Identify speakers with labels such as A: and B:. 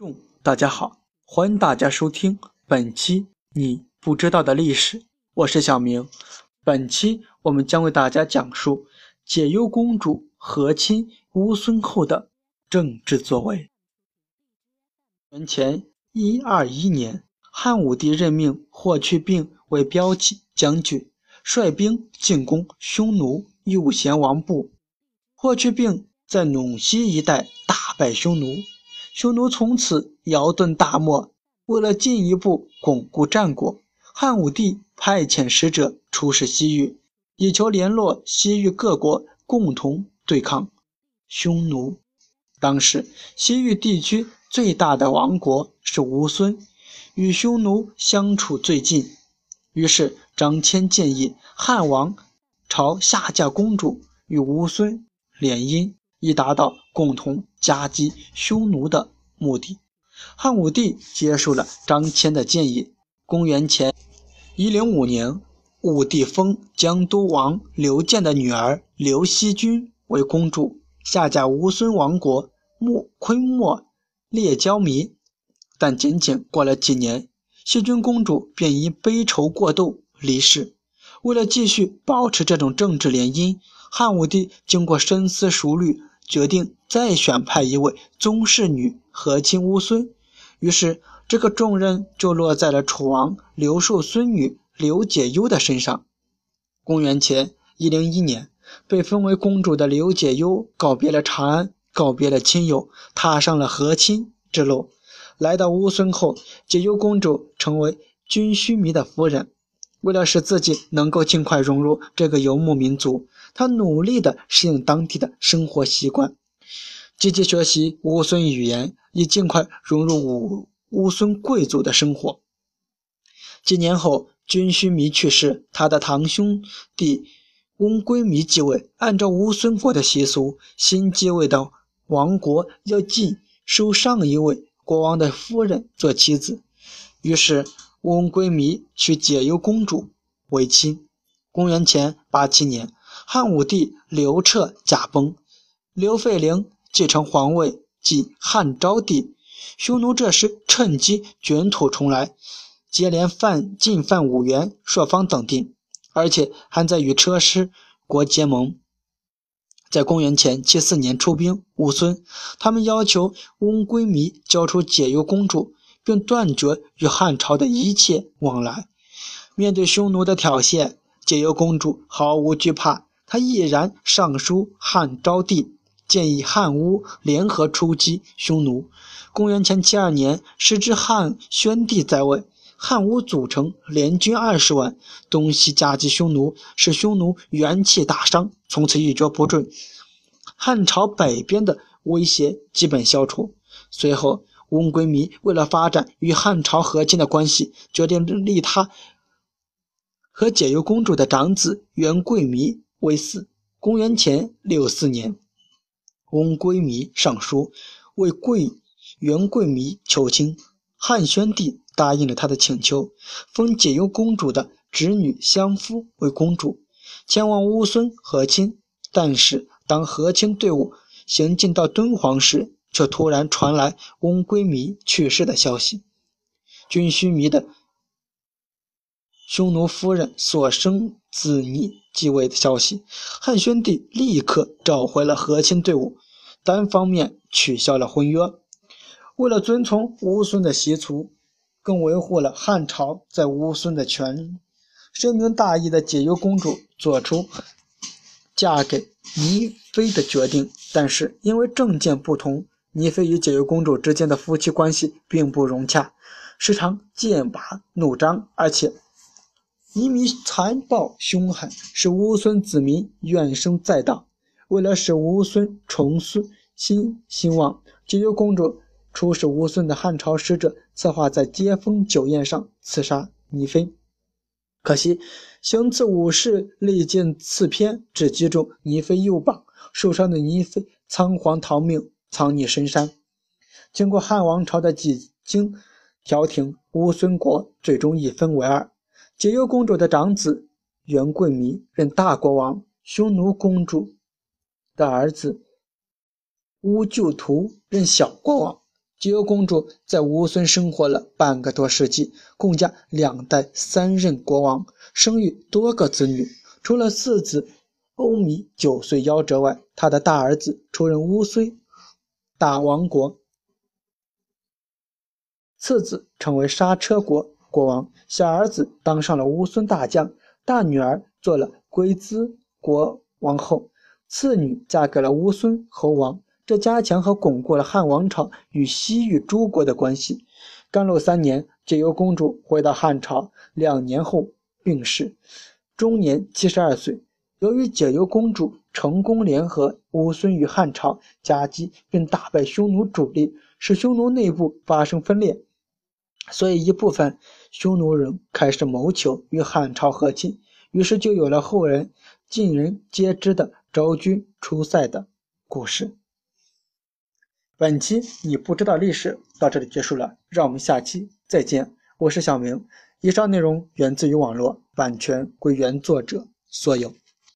A: 众大家好，欢迎大家收听本期你不知道的历史，我是小明。本期我们将为大家讲述解忧公主和亲乌孙后的政治作为。元前一二一年，汉武帝任命霍去病为骠骑将军，率兵进攻匈奴右贤王部。霍去病在陇西一带大败匈奴。匈奴从此摇顿大漠。为了进一步巩固战果，汉武帝派遣使者出使西域，以求联络西域各国共同对抗匈奴。当时，西域地区最大的王国是乌孙，与匈奴相处最近。于是，张骞建议汉王朝下嫁公主与乌孙联姻。以达到共同夹击匈奴的目的。汉武帝接受了张骞的建议。公元前一零五年，武帝封江都王刘建的女儿刘惜君为公主，下嫁乌孙王国穆昆莫列焦弥。但仅仅过了几年，惜君公主便因悲愁过度离世。为了继续保持这种政治联姻，汉武帝经过深思熟虑。决定再选派一位宗室女和亲乌孙，于是这个重任就落在了楚王刘寿孙女刘解忧的身上。公元前一零一年，被封为公主的刘解忧告别了长安，告别了亲友，踏上了和亲之路。来到乌孙后，解忧公主成为军须弥的夫人。为了使自己能够尽快融入这个游牧民族。他努力地适应当地的生活习惯，积极学习乌孙语言，以尽快融入乌乌孙贵族的生活。几年后，君须弥去世，他的堂兄弟翁归弥继位。按照乌孙国的习俗，新继位的王国要继收上一位国王的夫人做妻子，于是翁归弥娶解忧公主为妻。公元前八七年。汉武帝刘彻驾崩，刘废陵继承皇位，即汉昭帝。匈奴这时趁机卷土重来，接连犯进犯五原、朔方等地，而且还在与车师国结盟。在公元前七四年出兵乌孙，他们要求翁归靡交出解忧公主，并断绝与汉朝的一切往来。面对匈奴的挑衅，解忧公主毫无惧怕。他毅然上书汉昭帝，建议汉乌联合出击匈奴。公元前七二年，时至汉宣帝在位，汉乌组成联军二十万，东西夹击匈奴，使匈奴元气大伤，从此一蹶不振。汉朝北边的威胁基本消除。随后，翁归靡为了发展与汉朝和亲的关系，决定立他和解忧公主的长子元贵靡。为嗣。公元前六四年，翁归弥上书为贵元贵弥求亲，汉宣帝答应了他的请求，封解忧公主的侄女相夫为公主，前往乌孙和亲。但是，当和亲队伍行进到敦煌时，却突然传来翁归弥去世的消息。军须靡的匈奴夫人所生子尼。继位的消息，汉宣帝立刻召回了和亲队伍，单方面取消了婚约。为了遵从乌孙的习俗，更维护了汉朝在乌孙的权利，深明大义的解忧公主做出嫁给倪妃的决定。但是因为政见不同，倪妃与解忧公主之间的夫妻关系并不融洽，时常剑拔弩张，而且。移民残暴凶狠，使乌孙子民怨声载道。为了使乌孙重新兴旺，解忧公主出使乌孙的汉朝使者策划在接风酒宴上刺杀倪妃。可惜行刺武士利剑刺偏，只击中倪妃右膀，受伤的倪妃仓皇逃命，藏匿深山。经过汉王朝的几经调停，乌孙国最终一分为二。解忧公主的长子元贵弥任大国王，匈奴公主的儿子乌就图任小国王。解忧公主在乌孙生活了半个多世纪，共嫁两代三任国王，生育多个子女。除了四子欧米九岁夭折外，他的大儿子出任乌孙大王国，次子成为刹车国国王，小儿子当上了乌孙大将，大女儿做了龟兹国王后，次女嫁给了乌孙侯王。这加强和巩固了汉王朝与西域诸国的关系。甘露三年，解忧公主回到汉朝，两年后病逝，终年七十二岁。由于解忧公主成功联合乌孙与汉朝，夹击并打败匈奴主力，使匈奴内部发生分裂，所以一部分匈奴人开始谋求与汉朝和亲，于是就有了后人尽人皆知的昭君出塞的故事。本期你不知道历史到这里结束了，让我们下期再见。我是小明，以上内容源自于网络，版权归原作者所有。